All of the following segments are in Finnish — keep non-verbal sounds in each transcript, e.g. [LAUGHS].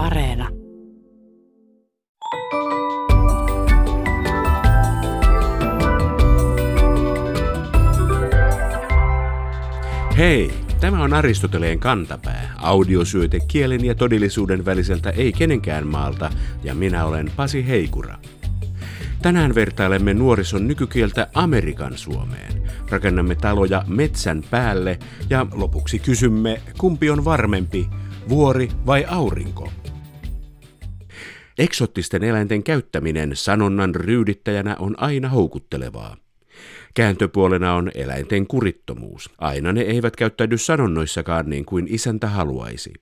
Areena. Hei, tämä on Aristoteleen kantapää, audiosyöte kielen ja todellisuuden väliseltä ei kenenkään maalta, ja minä olen Pasi Heikura. Tänään vertailemme nuorison nykykieltä Amerikan Suomeen. Rakennamme taloja metsän päälle ja lopuksi kysymme, kumpi on varmempi, vuori vai aurinko? Eksottisten eläinten käyttäminen sanonnan ryydittäjänä on aina houkuttelevaa. Kääntöpuolena on eläinten kurittomuus. Aina ne eivät käyttäydy sanonnoissakaan niin kuin isäntä haluaisi.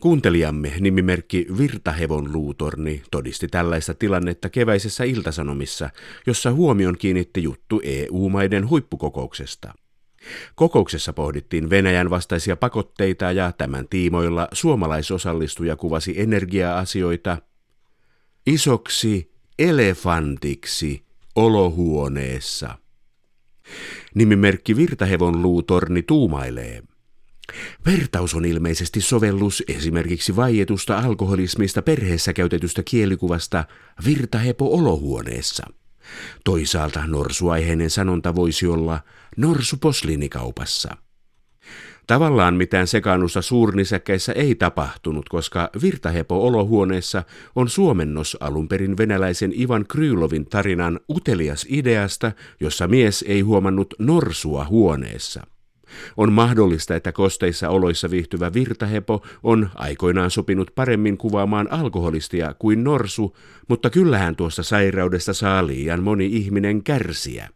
Kuuntelijamme nimimerkki Virtahevon luutorni todisti tällaista tilannetta keväisessä iltasanomissa, jossa huomion kiinnitti juttu EU-maiden huippukokouksesta. Kokouksessa pohdittiin Venäjän vastaisia pakotteita ja tämän tiimoilla suomalaisosallistuja kuvasi energia-asioita isoksi elefantiksi olohuoneessa. Nimimerkki Virtahevon luutorni tuumailee. Vertaus on ilmeisesti sovellus esimerkiksi vaietusta alkoholismista perheessä käytetystä kielikuvasta virtahepo olohuoneessa. Toisaalta norsuaiheinen sanonta voisi olla norsu posliinikaupassa. Tavallaan mitään sekaannusta suurnisäkkäissä ei tapahtunut, koska virtahepo olohuoneessa on suomennos alun perin venäläisen Ivan Krylovin tarinan utelias ideasta, jossa mies ei huomannut norsua huoneessa. On mahdollista, että kosteissa oloissa viihtyvä virtahepo on aikoinaan sopinut paremmin kuvaamaan alkoholistia kuin norsu, mutta kyllähän tuosta sairaudesta saa liian moni ihminen kärsiä.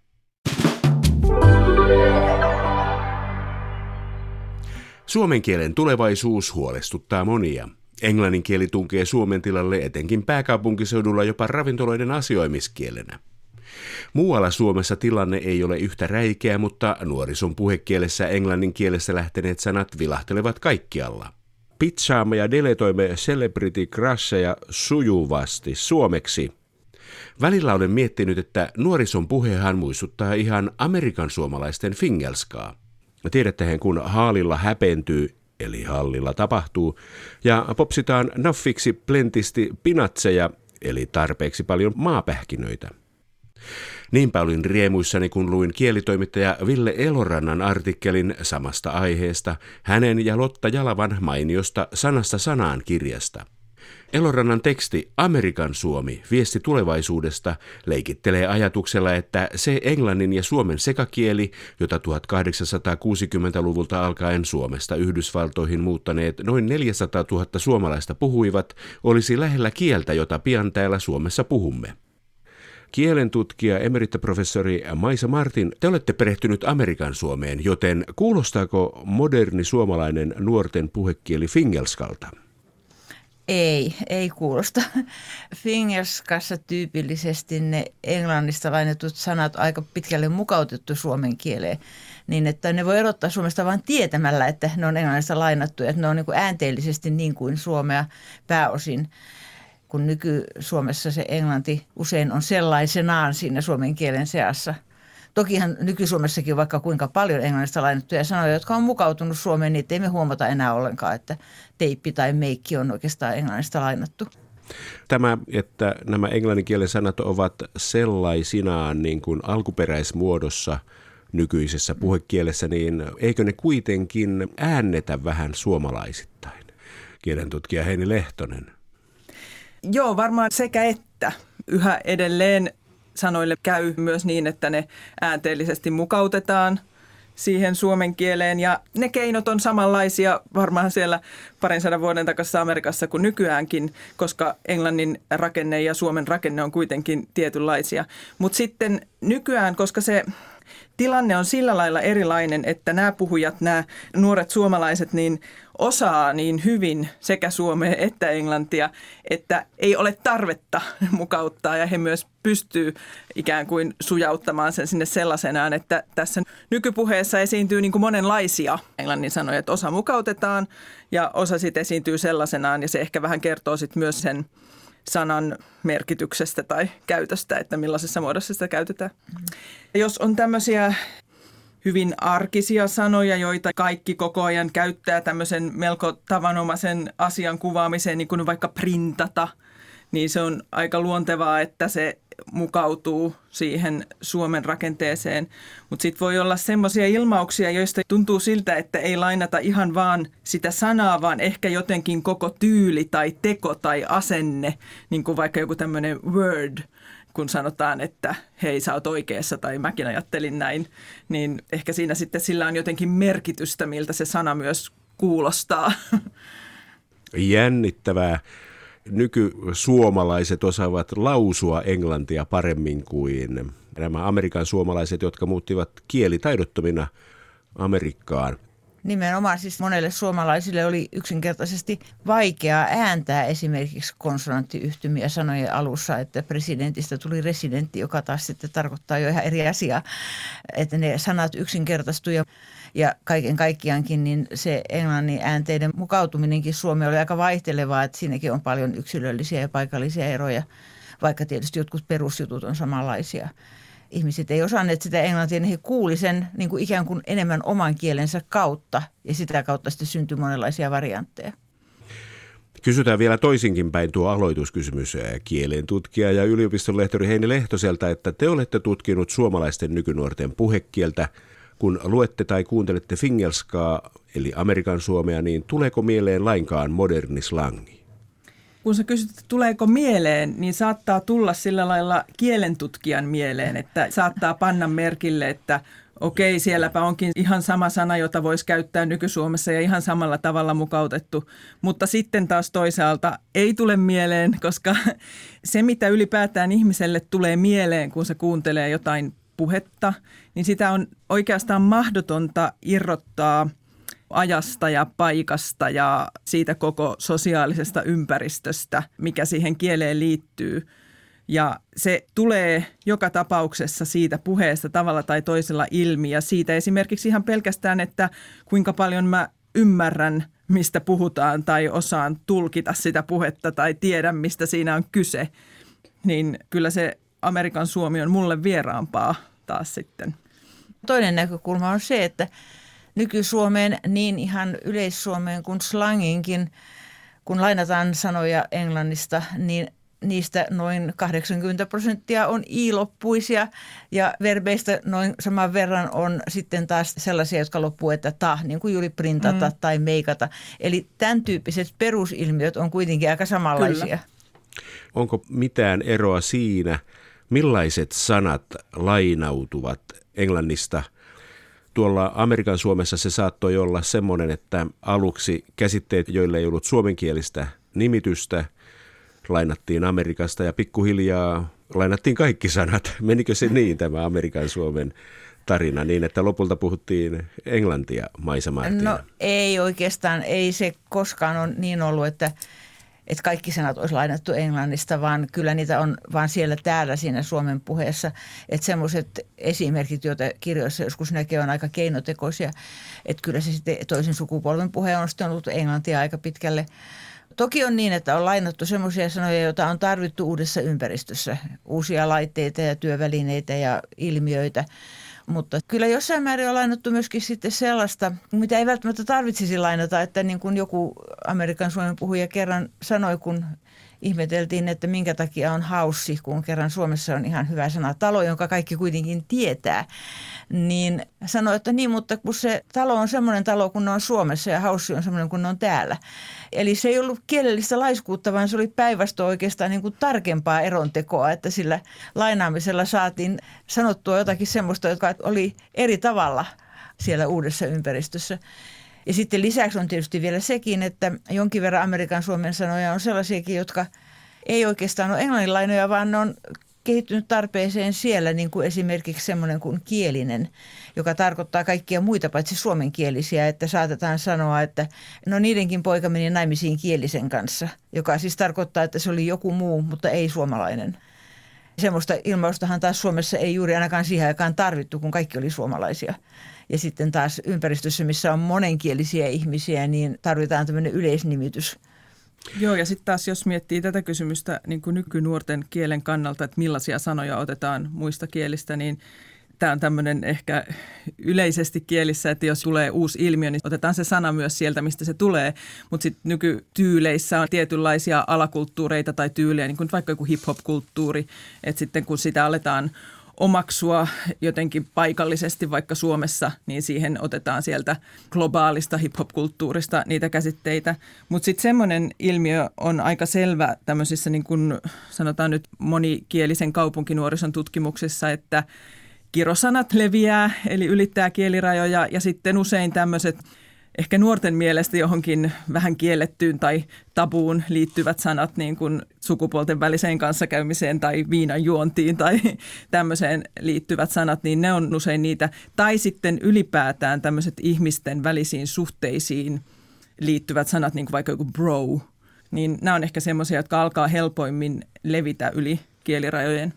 Suomen kielen tulevaisuus huolestuttaa monia. Englannin kieli tunkee suomen tilalle etenkin pääkaupunkiseudulla jopa ravintoloiden asioimiskielenä. Muualla Suomessa tilanne ei ole yhtä räikeä, mutta nuorison puhekielessä englannin kielessä lähteneet sanat vilahtelevat kaikkialla. Pizzaamme ja deletoimme celebrity crusheja sujuvasti suomeksi. Välillä olen miettinyt, että nuorison puhehan muistuttaa ihan amerikan suomalaisten fingelskaa. Tiedättehän, kun haalilla häpentyy, eli hallilla tapahtuu, ja popsitaan naffiksi plentisti pinatseja, eli tarpeeksi paljon maapähkinöitä. Niinpä olin riemuissani, kun luin kielitoimittaja Ville Elorannan artikkelin samasta aiheesta hänen ja Lotta Jalavan mainiosta sanasta sanaan kirjasta. Elorannan teksti Amerikan Suomi, viesti tulevaisuudesta, leikittelee ajatuksella, että se englannin ja suomen sekakieli, jota 1860-luvulta alkaen Suomesta Yhdysvaltoihin muuttaneet noin 400 000 suomalaista puhuivat, olisi lähellä kieltä, jota pian täällä Suomessa puhumme. Kielentutkija emeritaprofessori Maisa Martin, te olette perehtynyt Amerikan Suomeen, joten kuulostaako moderni suomalainen nuorten puhekieli Fingelskalta? Ei, ei kuulosta. Fingerskassa tyypillisesti ne englannista lainatut sanat aika pitkälle mukautettu suomen kieleen, niin että ne voi erottaa Suomesta vain tietämällä, että ne on englannista lainattu, että ne on niin kuin äänteellisesti niin kuin suomea pääosin kun nyky-Suomessa se englanti usein on sellaisenaan siinä suomen kielen seassa. Tokihan nyky-Suomessakin vaikka kuinka paljon englannista lainattuja sanoja, jotka on mukautunut Suomeen, niin ei me huomata enää ollenkaan, että teippi tai meikki on oikeastaan englannista lainattu. Tämä, että nämä englanninkielen sanat ovat sellaisinaan niin kuin alkuperäismuodossa nykyisessä puhekielessä, niin eikö ne kuitenkin äännetä vähän suomalaisittain? Kielentutkija Heini Lehtonen. Joo, varmaan sekä että. Yhä edelleen sanoille käy myös niin, että ne äänteellisesti mukautetaan siihen suomen kieleen. Ja ne keinot on samanlaisia varmaan siellä parin sadan vuoden takassa Amerikassa kuin nykyäänkin, koska englannin rakenne ja suomen rakenne on kuitenkin tietynlaisia. Mutta sitten nykyään, koska se tilanne on sillä lailla erilainen, että nämä puhujat, nämä nuoret suomalaiset, niin osaa niin hyvin sekä suomea että englantia, että ei ole tarvetta [LAUGHS] mukauttaa ja he myös pystyy ikään kuin sujauttamaan sen sinne sellaisenaan, että tässä nykypuheessa esiintyy niin kuin monenlaisia englannin sanoja, että osa mukautetaan ja osa sitten esiintyy sellaisenaan ja se ehkä vähän kertoo sitten myös sen sanan merkityksestä tai käytöstä, että millaisessa muodossa sitä käytetään. Mm. Jos on tämmöisiä hyvin arkisia sanoja, joita kaikki koko ajan käyttää tämmöisen melko tavanomaisen asian kuvaamiseen, niin kuin vaikka printata, niin se on aika luontevaa, että se mukautuu siihen Suomen rakenteeseen. Mutta sitten voi olla semmoisia ilmauksia, joista tuntuu siltä, että ei lainata ihan vaan sitä sanaa, vaan ehkä jotenkin koko tyyli tai teko tai asenne, niin kuin vaikka joku tämmöinen word – kun sanotaan, että hei sä oot oikeassa tai mäkin ajattelin näin, niin ehkä siinä sitten sillä on jotenkin merkitystä, miltä se sana myös kuulostaa. [LAUGHS] Jännittävää. Nykysuomalaiset osaavat lausua englantia paremmin kuin nämä Amerikan suomalaiset, jotka muuttivat kielitaidottomina Amerikkaan. Nimenomaan siis monelle suomalaisille oli yksinkertaisesti vaikeaa ääntää esimerkiksi konsonanttiyhtymiä sanojen alussa, että presidentistä tuli residentti, joka taas sitten tarkoittaa jo ihan eri asiaa, että ne sanat yksinkertaistuivat ja kaiken kaikkiaankin niin se englannin äänteiden mukautuminenkin Suomeen oli aika vaihtelevaa, että siinäkin on paljon yksilöllisiä ja paikallisia eroja, vaikka tietysti jotkut perusjutut on samanlaisia ihmiset ei osanneet sitä englantia, niin he kuuli sen niin kuin ikään kuin enemmän oman kielensä kautta ja sitä kautta sitten syntyi monenlaisia variantteja. Kysytään vielä toisinkin päin tuo aloituskysymys kielen tutkija ja yliopiston lehtori Heini Lehtoselta, että te olette tutkinut suomalaisten nykynuorten puhekieltä. Kun luette tai kuuntelette fingelskaa, eli Amerikan suomea, niin tuleeko mieleen lainkaan moderni slangi? Kun sä kysyt, että tuleeko mieleen, niin saattaa tulla sillä lailla kielentutkijan mieleen, että saattaa panna merkille, että okei, sielläpä onkin ihan sama sana, jota voisi käyttää nykysuomessa ja ihan samalla tavalla mukautettu. Mutta sitten taas toisaalta ei tule mieleen, koska se, mitä ylipäätään ihmiselle tulee mieleen, kun se kuuntelee jotain puhetta, niin sitä on oikeastaan mahdotonta irrottaa – ajasta ja paikasta ja siitä koko sosiaalisesta ympäristöstä, mikä siihen kieleen liittyy. Ja se tulee joka tapauksessa siitä puheesta tavalla tai toisella ilmi ja siitä esimerkiksi ihan pelkästään, että kuinka paljon mä ymmärrän, mistä puhutaan tai osaan tulkita sitä puhetta tai tiedän, mistä siinä on kyse. Niin kyllä se Amerikan Suomi on mulle vieraampaa taas sitten. Toinen näkökulma on se, että nyky-Suomeen, niin ihan yleissuomeen kuin slanginkin, kun lainataan sanoja englannista, niin niistä noin 80 prosenttia on i-loppuisia ja verbeistä noin saman verran on sitten taas sellaisia, jotka loppuu, että ta, niin kuin juuri printata mm. tai meikata. Eli tämän tyyppiset perusilmiöt on kuitenkin aika samanlaisia. Kyllä. Onko mitään eroa siinä, millaiset sanat lainautuvat englannista – tuolla Amerikan Suomessa se saattoi olla semmoinen, että aluksi käsitteet, joille ei ollut suomenkielistä nimitystä, lainattiin Amerikasta ja pikkuhiljaa lainattiin kaikki sanat. [LAUGHS] Menikö se niin tämä Amerikan Suomen tarina niin, että lopulta puhuttiin englantia Maisa No ei oikeastaan, ei se koskaan ole niin ollut, että että kaikki sanat olisi lainattu englannista, vaan kyllä niitä on vaan siellä täällä siinä Suomen puheessa. Että semmoiset esimerkit, joita kirjoissa joskus näkee, on aika keinotekoisia. Että kyllä se sitten toisen sukupolven puhe on sitten ollut englantia aika pitkälle. Toki on niin, että on lainattu semmoisia sanoja, joita on tarvittu uudessa ympäristössä. Uusia laitteita ja työvälineitä ja ilmiöitä – mutta kyllä jossain määrin on lainattu myöskin sitten sellaista, mitä ei välttämättä tarvitsisi lainata, että niin kuin joku Amerikan suomen puhuja kerran sanoi, kun ihmeteltiin, että minkä takia on haussi, kun kerran Suomessa on ihan hyvä sana talo, jonka kaikki kuitenkin tietää. Niin sanoi, että niin, mutta kun se talo on semmoinen talo, kun on Suomessa ja haussi on semmoinen, kun on täällä. Eli se ei ollut kielellistä laiskuutta, vaan se oli päinvastoin oikeastaan niin kuin tarkempaa erontekoa, että sillä lainaamisella saatiin sanottua jotakin semmoista, joka oli eri tavalla siellä uudessa ympäristössä. Ja sitten lisäksi on tietysti vielä sekin, että jonkin verran Amerikan suomen sanoja on sellaisiakin, jotka ei oikeastaan ole englanninlainoja, vaan ne on kehittynyt tarpeeseen siellä, niin kuin esimerkiksi semmoinen kuin kielinen, joka tarkoittaa kaikkia muita paitsi suomenkielisiä, että saatetaan sanoa, että no niidenkin poika meni naimisiin kielisen kanssa, joka siis tarkoittaa, että se oli joku muu, mutta ei suomalainen. Semmoista ilmaustahan taas Suomessa ei juuri ainakaan siihen aikaan tarvittu, kun kaikki oli suomalaisia. Ja sitten taas ympäristössä, missä on monenkielisiä ihmisiä, niin tarvitaan tämmöinen yleisnimitys. Joo, ja sitten taas jos miettii tätä kysymystä niin kuin nykynuorten kielen kannalta, että millaisia sanoja otetaan muista kielistä, niin Tämä on tämmöinen ehkä yleisesti kielissä, että jos tulee uusi ilmiö, niin otetaan se sana myös sieltä, mistä se tulee. Mutta sitten nykytyyleissä on tietynlaisia alakulttuureita tai tyylejä, niin kuin vaikka joku hip-hop-kulttuuri, että sitten kun sitä aletaan omaksua jotenkin paikallisesti vaikka Suomessa, niin siihen otetaan sieltä globaalista hip-hop-kulttuurista niitä käsitteitä. Mutta sitten semmoinen ilmiö on aika selvä tämmöisissä niin kuin sanotaan nyt monikielisen kaupunkinuorison tutkimuksissa, että kirosanat leviää, eli ylittää kielirajoja ja sitten usein tämmöiset – ehkä nuorten mielestä johonkin vähän kiellettyyn tai tabuun liittyvät sanat niin kuin sukupuolten väliseen kanssakäymiseen tai viinan juontiin tai [LAUGHS] tämmöiseen liittyvät sanat, niin ne on usein niitä. Tai sitten ylipäätään tämmöiset ihmisten välisiin suhteisiin liittyvät sanat, niin kuin vaikka joku bro, niin nämä on ehkä semmoisia, jotka alkaa helpoimmin levitä yli kielirajojen.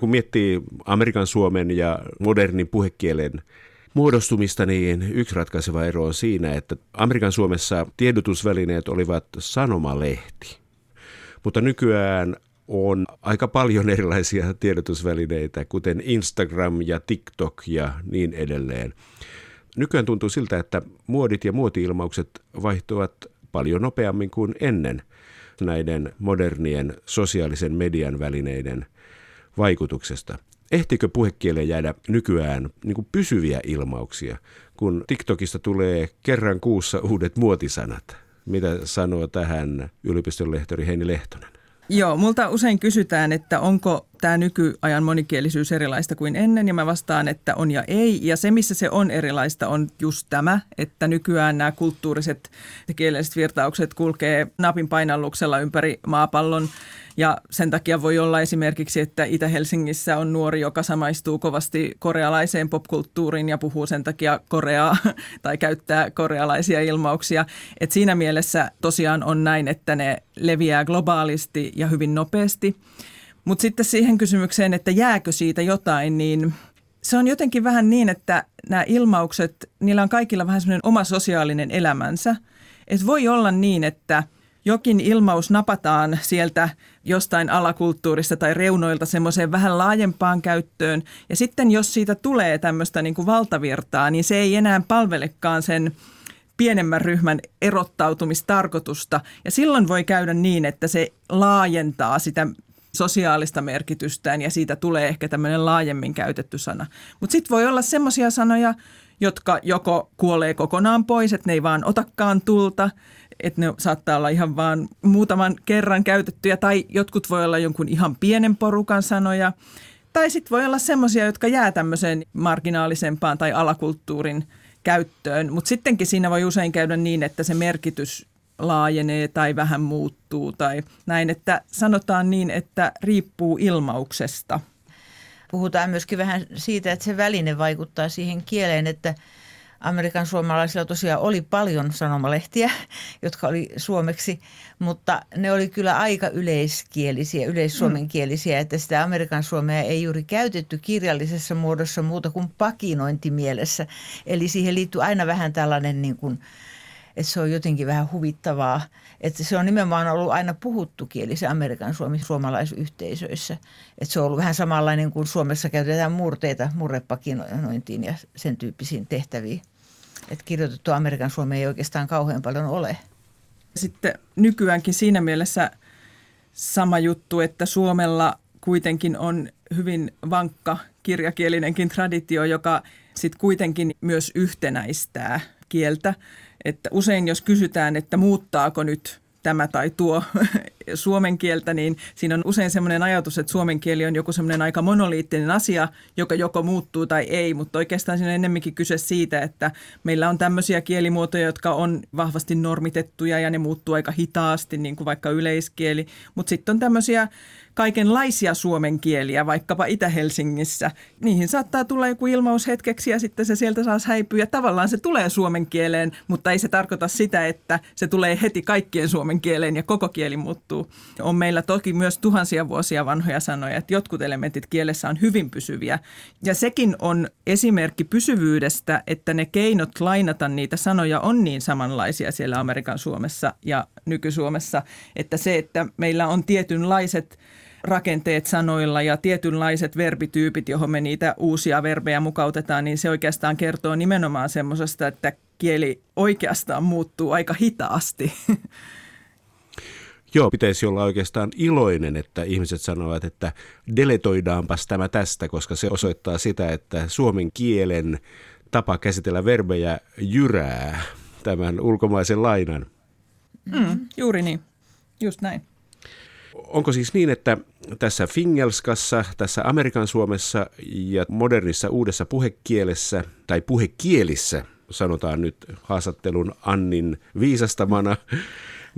Kun miettii Amerikan suomen ja modernin puhekielen muodostumista, niin yksi ratkaiseva ero on siinä, että Amerikan Suomessa tiedotusvälineet olivat sanomalehti. Mutta nykyään on aika paljon erilaisia tiedotusvälineitä, kuten Instagram ja TikTok ja niin edelleen. Nykyään tuntuu siltä, että muodit ja muotiilmaukset vaihtuvat paljon nopeammin kuin ennen näiden modernien sosiaalisen median välineiden vaikutuksesta. Ehtikö puhekieleen jäädä nykyään niin kuin pysyviä ilmauksia, kun TikTokista tulee kerran kuussa uudet muotisanat? Mitä sanoo tähän yliopiston lehtori Heini Lehtonen? Joo, multa usein kysytään, että onko tämä nykyajan monikielisyys erilaista kuin ennen, ja mä vastaan, että on ja ei. Ja se, missä se on erilaista, on just tämä, että nykyään nämä kulttuuriset ja kielelliset virtaukset kulkee napin painalluksella ympäri maapallon, ja sen takia voi olla esimerkiksi, että Itä-Helsingissä on nuori, joka samaistuu kovasti korealaiseen popkulttuuriin ja puhuu sen takia koreaa [LAUGHS] tai käyttää korealaisia ilmauksia. Et siinä mielessä tosiaan on näin, että ne leviää globaalisti ja hyvin nopeasti. Mutta sitten siihen kysymykseen, että jääkö siitä jotain, niin se on jotenkin vähän niin, että nämä ilmaukset, niillä on kaikilla vähän semmoinen oma sosiaalinen elämänsä. Et voi olla niin, että jokin ilmaus napataan sieltä jostain alakulttuurista tai reunoilta semmoiseen vähän laajempaan käyttöön. Ja sitten jos siitä tulee tämmöistä niin kuin valtavirtaa, niin se ei enää palvelekaan sen pienemmän ryhmän erottautumistarkoitusta. Ja silloin voi käydä niin, että se laajentaa sitä sosiaalista merkitystään ja siitä tulee ehkä tämmöinen laajemmin käytetty sana. Mutta sitten voi olla semmoisia sanoja, jotka joko kuolee kokonaan pois, että ne ei vaan otakaan tulta, että ne saattaa olla ihan vaan muutaman kerran käytettyjä, tai jotkut voi olla jonkun ihan pienen porukan sanoja, tai sitten voi olla semmoisia, jotka jää tämmöiseen marginaalisempaan tai alakulttuurin käyttöön, mutta sittenkin siinä voi usein käydä niin, että se merkitys laajenee tai vähän muuttuu tai näin, että sanotaan niin, että riippuu ilmauksesta. Puhutaan myöskin vähän siitä, että se väline vaikuttaa siihen kieleen, että Amerikan suomalaisilla tosiaan oli paljon sanomalehtiä, [LAUGHS] jotka oli suomeksi, mutta ne oli kyllä aika yleiskielisiä, yleissuomenkielisiä, että sitä Amerikan suomea ei juuri käytetty kirjallisessa muodossa muuta kuin pakinointimielessä. Eli siihen liittyy aina vähän tällainen niin kuin, että se on jotenkin vähän huvittavaa. Että se on nimenomaan ollut aina puhuttu kieli se Amerikan suomi suomalaisyhteisöissä. Että se on ollut vähän samanlainen kuin Suomessa käytetään murteita murrepakinointiin ja sen tyyppisiin tehtäviin. Että kirjoitettu Amerikan suomi ei oikeastaan kauhean paljon ole. Sitten nykyäänkin siinä mielessä sama juttu, että Suomella kuitenkin on hyvin vankka kirjakielinenkin traditio, joka sitten kuitenkin myös yhtenäistää kieltä. Että usein jos kysytään, että muuttaako nyt tämä tai tuo suomen kieltä, niin siinä on usein sellainen ajatus, että suomen kieli on joku semmoinen aika monoliittinen asia, joka joko muuttuu tai ei, mutta oikeastaan siinä on enemmänkin kyse siitä, että meillä on tämmöisiä kielimuotoja, jotka on vahvasti normitettuja ja ne muuttuu aika hitaasti, niin kuin vaikka yleiskieli, mutta sitten on tämmöisiä kaikenlaisia suomen kieliä, vaikkapa Itä-Helsingissä. Niihin saattaa tulla joku ilmaus hetkeksi ja sitten se sieltä saa häipyä. Tavallaan se tulee suomen kieleen, mutta ei se tarkoita sitä, että se tulee heti kaikkien suomen kieleen ja koko kieli muuttuu. On meillä toki myös tuhansia vuosia vanhoja sanoja, että jotkut elementit kielessä on hyvin pysyviä. Ja sekin on esimerkki pysyvyydestä, että ne keinot lainata niitä sanoja on niin samanlaisia siellä Amerikan Suomessa ja nyky-Suomessa, että se, että meillä on tietynlaiset rakenteet sanoilla ja tietynlaiset verbityypit, johon me niitä uusia verbejä mukautetaan, niin se oikeastaan kertoo nimenomaan semmoisesta, että kieli oikeastaan muuttuu aika hitaasti. [LAUGHS] Joo, pitäisi olla oikeastaan iloinen, että ihmiset sanovat, että deletoidaanpas tämä tästä, koska se osoittaa sitä, että suomen kielen tapa käsitellä verbejä jyrää tämän ulkomaisen lainan. Mm, juuri niin, just näin. Onko siis niin, että tässä fingelskassa, tässä Amerikan Suomessa ja modernissa uudessa puhekielessä tai puhekielissä, sanotaan nyt haastattelun Annin viisastamana,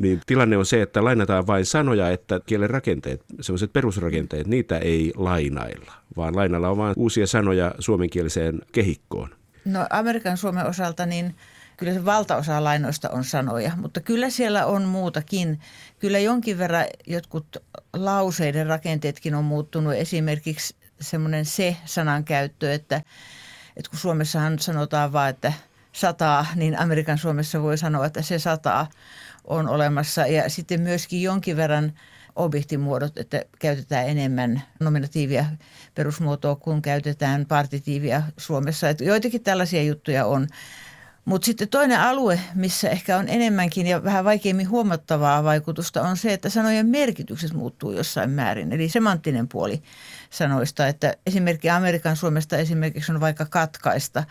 niin tilanne on se, että lainataan vain sanoja, että kielen rakenteet, sellaiset perusrakenteet, niitä ei lainailla, vaan lainalla on vain uusia sanoja suomenkieliseen kehikkoon. No Amerikan Suomen osalta niin kyllä se valtaosa lainoista on sanoja, mutta kyllä siellä on muutakin. Kyllä jonkin verran jotkut lauseiden rakenteetkin on muuttunut. Esimerkiksi semmoinen se-sanan käyttö, että, että kun Suomessahan sanotaan vaan, että sataa, niin Amerikan Suomessa voi sanoa, että se sataa on olemassa. Ja sitten myöskin jonkin verran objektimuodot, että käytetään enemmän nominatiivia perusmuotoa kuin käytetään partitiivia Suomessa. Että joitakin tällaisia juttuja on. Mutta sitten toinen alue, missä ehkä on enemmänkin ja vähän vaikeammin huomattavaa vaikutusta, on se, että sanojen merkitykset muuttuu jossain määrin. Eli semanttinen puoli sanoista, että esimerkki Amerikan Suomesta esimerkiksi on vaikka katkaista,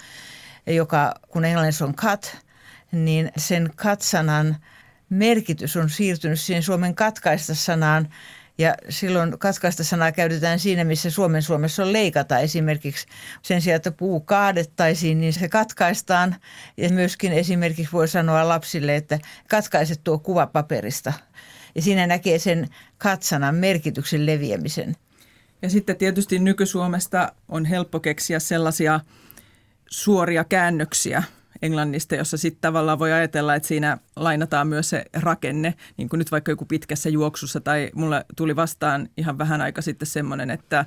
joka kun englannissa on cut, niin sen cut-sanan merkitys on siirtynyt siihen Suomen katkaista sanaan – ja silloin katkaista sanaa käytetään siinä, missä Suomen Suomessa on leikata. Esimerkiksi sen sijaan, että puu kaadettaisiin, niin se katkaistaan. Ja myöskin esimerkiksi voi sanoa lapsille, että katkaise tuo kuva paperista. Ja siinä näkee sen katsanan merkityksen leviämisen. Ja sitten tietysti nyky-Suomesta on helppo keksiä sellaisia suoria käännöksiä – englannista, jossa sitten tavallaan voi ajatella, että siinä lainataan myös se rakenne, niin kuin nyt vaikka joku pitkässä juoksussa, tai mulle tuli vastaan ihan vähän aika sitten semmoinen, että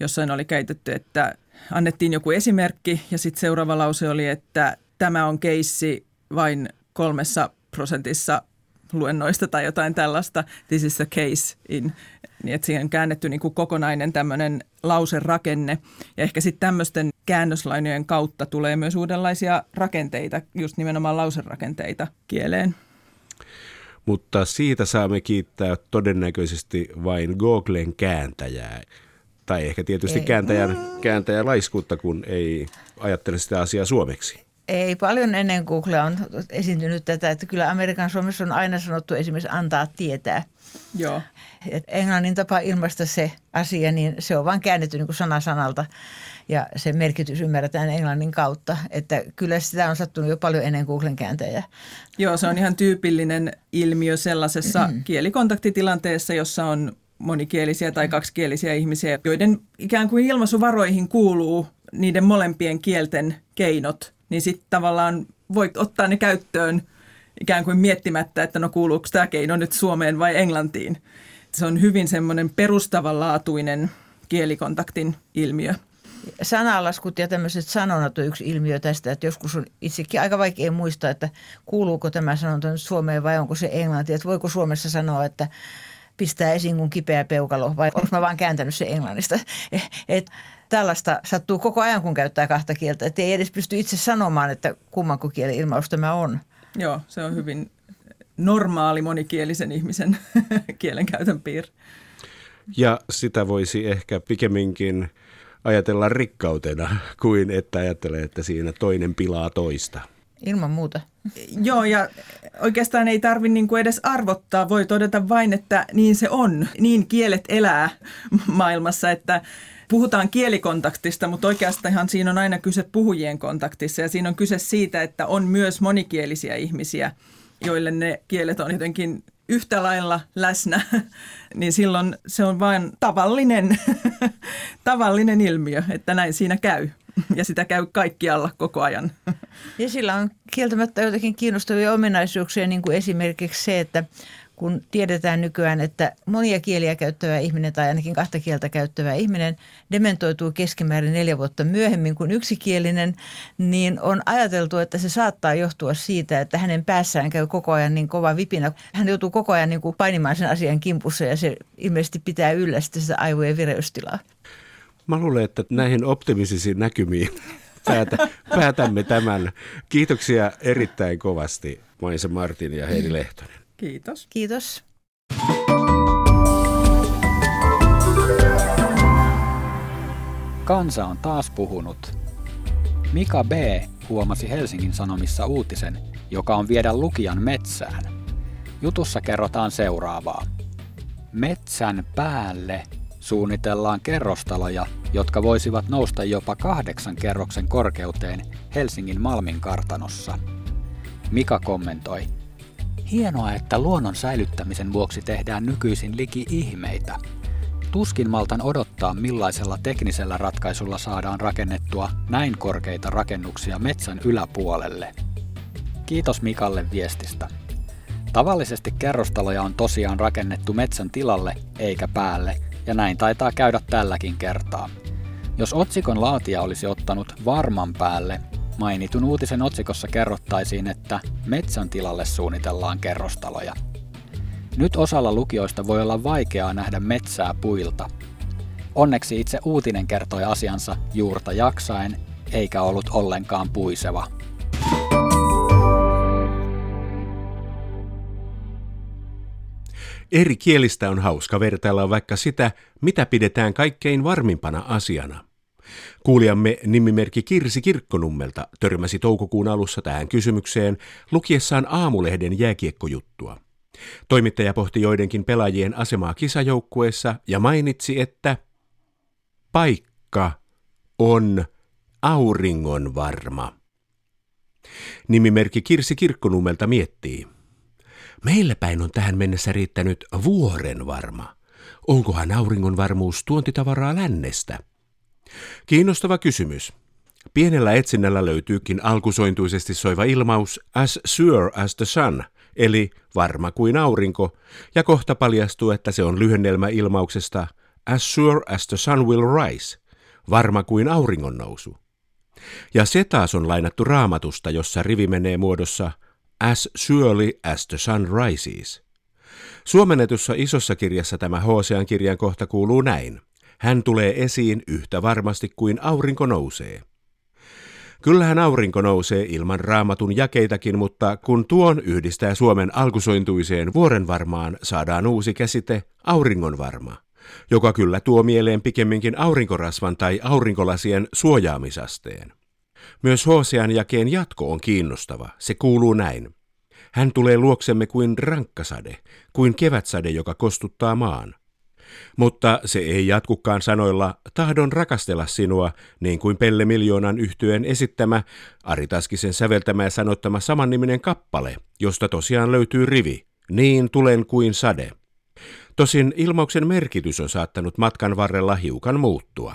jossain oli käytetty, että annettiin joku esimerkki, ja sitten seuraava lause oli, että tämä on keissi vain kolmessa prosentissa luennoista tai jotain tällaista. This is a case in. Niin, että siihen on käännetty niin kuin kokonainen tämmöinen lauserakenne. Ja ehkä sitten tämmöisten käännöslainojen kautta tulee myös uudenlaisia rakenteita, just nimenomaan lauserakenteita kieleen. Mutta siitä saamme kiittää todennäköisesti vain Googlen kääntäjää. Tai ehkä tietysti ei. kääntäjän, kääntäjän laiskuutta, kun ei ajattele sitä asiaa suomeksi. Ei paljon ennen Google on esiintynyt tätä, että kyllä Amerikan Suomessa on aina sanottu esimerkiksi antaa tietää. Joo. Et englannin tapa ilmaista se asia, niin se on vain käännetty niin kuin sana sanalta ja se merkitys ymmärretään englannin kautta. Että kyllä sitä on sattunut jo paljon ennen Googlen kääntäjää. Joo, se on ihan tyypillinen ilmiö sellaisessa mm-hmm. kielikontaktitilanteessa, jossa on monikielisiä tai kaksikielisiä ihmisiä, joiden ikään kuin ilmaisuvaroihin kuuluu niiden molempien kielten keinot – niin sitten tavallaan voit ottaa ne käyttöön ikään kuin miettimättä, että no kuuluuko tämä keino nyt Suomeen vai Englantiin. Se on hyvin semmoinen perustavanlaatuinen kielikontaktin ilmiö. Sanalaskut ja tämmöiset sanonnat on yksi ilmiö tästä, että joskus on itsekin aika vaikea muistaa, että kuuluuko tämä sanonta nyt Suomeen vai onko se englanti. Että voiko Suomessa sanoa, että pistää esiin kuin kipeä peukalo vai onko mä vaan kääntänyt se englannista. [LAUGHS] Et tällaista sattuu koko ajan, kun käyttää kahta kieltä. Että ei edes pysty itse sanomaan, että kummanko kielen ilmaus tämä on. Joo, se on hyvin normaali monikielisen ihmisen [LAUGHS] kielenkäytön piirre. Ja sitä voisi ehkä pikemminkin ajatella rikkautena kuin että ajattelee, että siinä toinen pilaa toista. Ilman muuta. Joo, ja oikeastaan ei tarvitse niin edes arvottaa. Voi todeta vain, että niin se on. Niin kielet elää maailmassa, että puhutaan kielikontaktista, mutta oikeastaan siinä on aina kyse puhujien kontaktissa. Ja siinä on kyse siitä, että on myös monikielisiä ihmisiä, joille ne kielet on jotenkin yhtä lailla läsnä, [LAUGHS] niin silloin se on vain tavallinen, [LAUGHS] tavallinen ilmiö, että näin siinä käy. [LAUGHS] Ja sitä käy kaikkialla koko ajan. Ja sillä on kieltämättä jotakin kiinnostavia ominaisuuksia, niin kuin esimerkiksi se, että kun tiedetään nykyään, että monia kieliä käyttävä ihminen tai ainakin kahta kieltä käyttävä ihminen dementoituu keskimäärin neljä vuotta myöhemmin kuin yksikielinen, niin on ajateltu, että se saattaa johtua siitä, että hänen päässään käy koko ajan niin kova vipinä. Hän joutuu koko ajan niin kuin painimaan sen asian kimpussa ja se ilmeisesti pitää yllä sitä aivojen vireystilaa. Mä luulen, että näihin optimistisiin näkymiin [LAUGHS] päätä, päätämme tämän. Kiitoksia erittäin kovasti Maisa Martin ja Heidi Lehtonen. Kiitos. Kiitos. Kansa on taas puhunut. Mika B. huomasi Helsingin Sanomissa uutisen, joka on viedä lukijan metsään. Jutussa kerrotaan seuraavaa. Metsän päälle suunnitellaan kerrostaloja, jotka voisivat nousta jopa kahdeksan kerroksen korkeuteen Helsingin Malmin kartanossa. Mika kommentoi, Hienoa, että luonnon säilyttämisen vuoksi tehdään nykyisin liki ihmeitä. Tuskin maltan odottaa, millaisella teknisellä ratkaisulla saadaan rakennettua näin korkeita rakennuksia metsän yläpuolelle. Kiitos Mikalle viestistä. Tavallisesti kerrostaloja on tosiaan rakennettu metsän tilalle eikä päälle, ja näin taitaa käydä tälläkin kertaa. Jos otsikon laatija olisi ottanut varman päälle, mainitun uutisen otsikossa kerrottaisiin, että metsän tilalle suunnitellaan kerrostaloja. Nyt osalla lukijoista voi olla vaikeaa nähdä metsää puilta. Onneksi itse uutinen kertoi asiansa juurta jaksaen, eikä ollut ollenkaan puiseva. Eri kielistä on hauska vertailla vaikka sitä, mitä pidetään kaikkein varmimpana asiana. Kuulijamme nimimerkki Kirsi Kirkkonummelta törmäsi toukokuun alussa tähän kysymykseen lukiessaan aamulehden jääkiekkojuttua. Toimittaja pohti joidenkin pelaajien asemaa kisajoukkueessa ja mainitsi, että paikka on auringon varma. Nimimerkki Kirsi Kirkkonummelta miettii. Meillä päin on tähän mennessä riittänyt vuoren varma. Onkohan auringon varmuus tuontitavaraa lännestä? Kiinnostava kysymys. Pienellä etsinnällä löytyykin alkusointuisesti soiva ilmaus as sure as the sun, eli varma kuin aurinko, ja kohta paljastuu, että se on lyhennelmä ilmauksesta as sure as the sun will rise, varma kuin auringon nousu. Ja se taas on lainattu raamatusta, jossa rivi menee muodossa as surely as the sun rises. Suomennetussa isossa kirjassa tämä Hosean kirjan kohta kuuluu näin. Hän tulee esiin yhtä varmasti kuin aurinko nousee. Kyllähän aurinko nousee ilman raamatun jakeitakin, mutta kun tuon yhdistää Suomen alkusointuiseen vuorenvarmaan, saadaan uusi käsite auringonvarma, joka kyllä tuo mieleen pikemminkin aurinkorasvan tai aurinkolasien suojaamisasteen. Myös Hosean jakeen jatko on kiinnostava. Se kuuluu näin. Hän tulee luoksemme kuin rankkasade, kuin kevätsade, joka kostuttaa maan. Mutta se ei jatkukaan sanoilla tahdon rakastella sinua, niin kuin Pelle Miljoonan yhtyeen esittämä, Ari Taskisen säveltämä ja sanottama samanniminen kappale, josta tosiaan löytyy rivi, niin tulen kuin sade. Tosin ilmauksen merkitys on saattanut matkan varrella hiukan muuttua.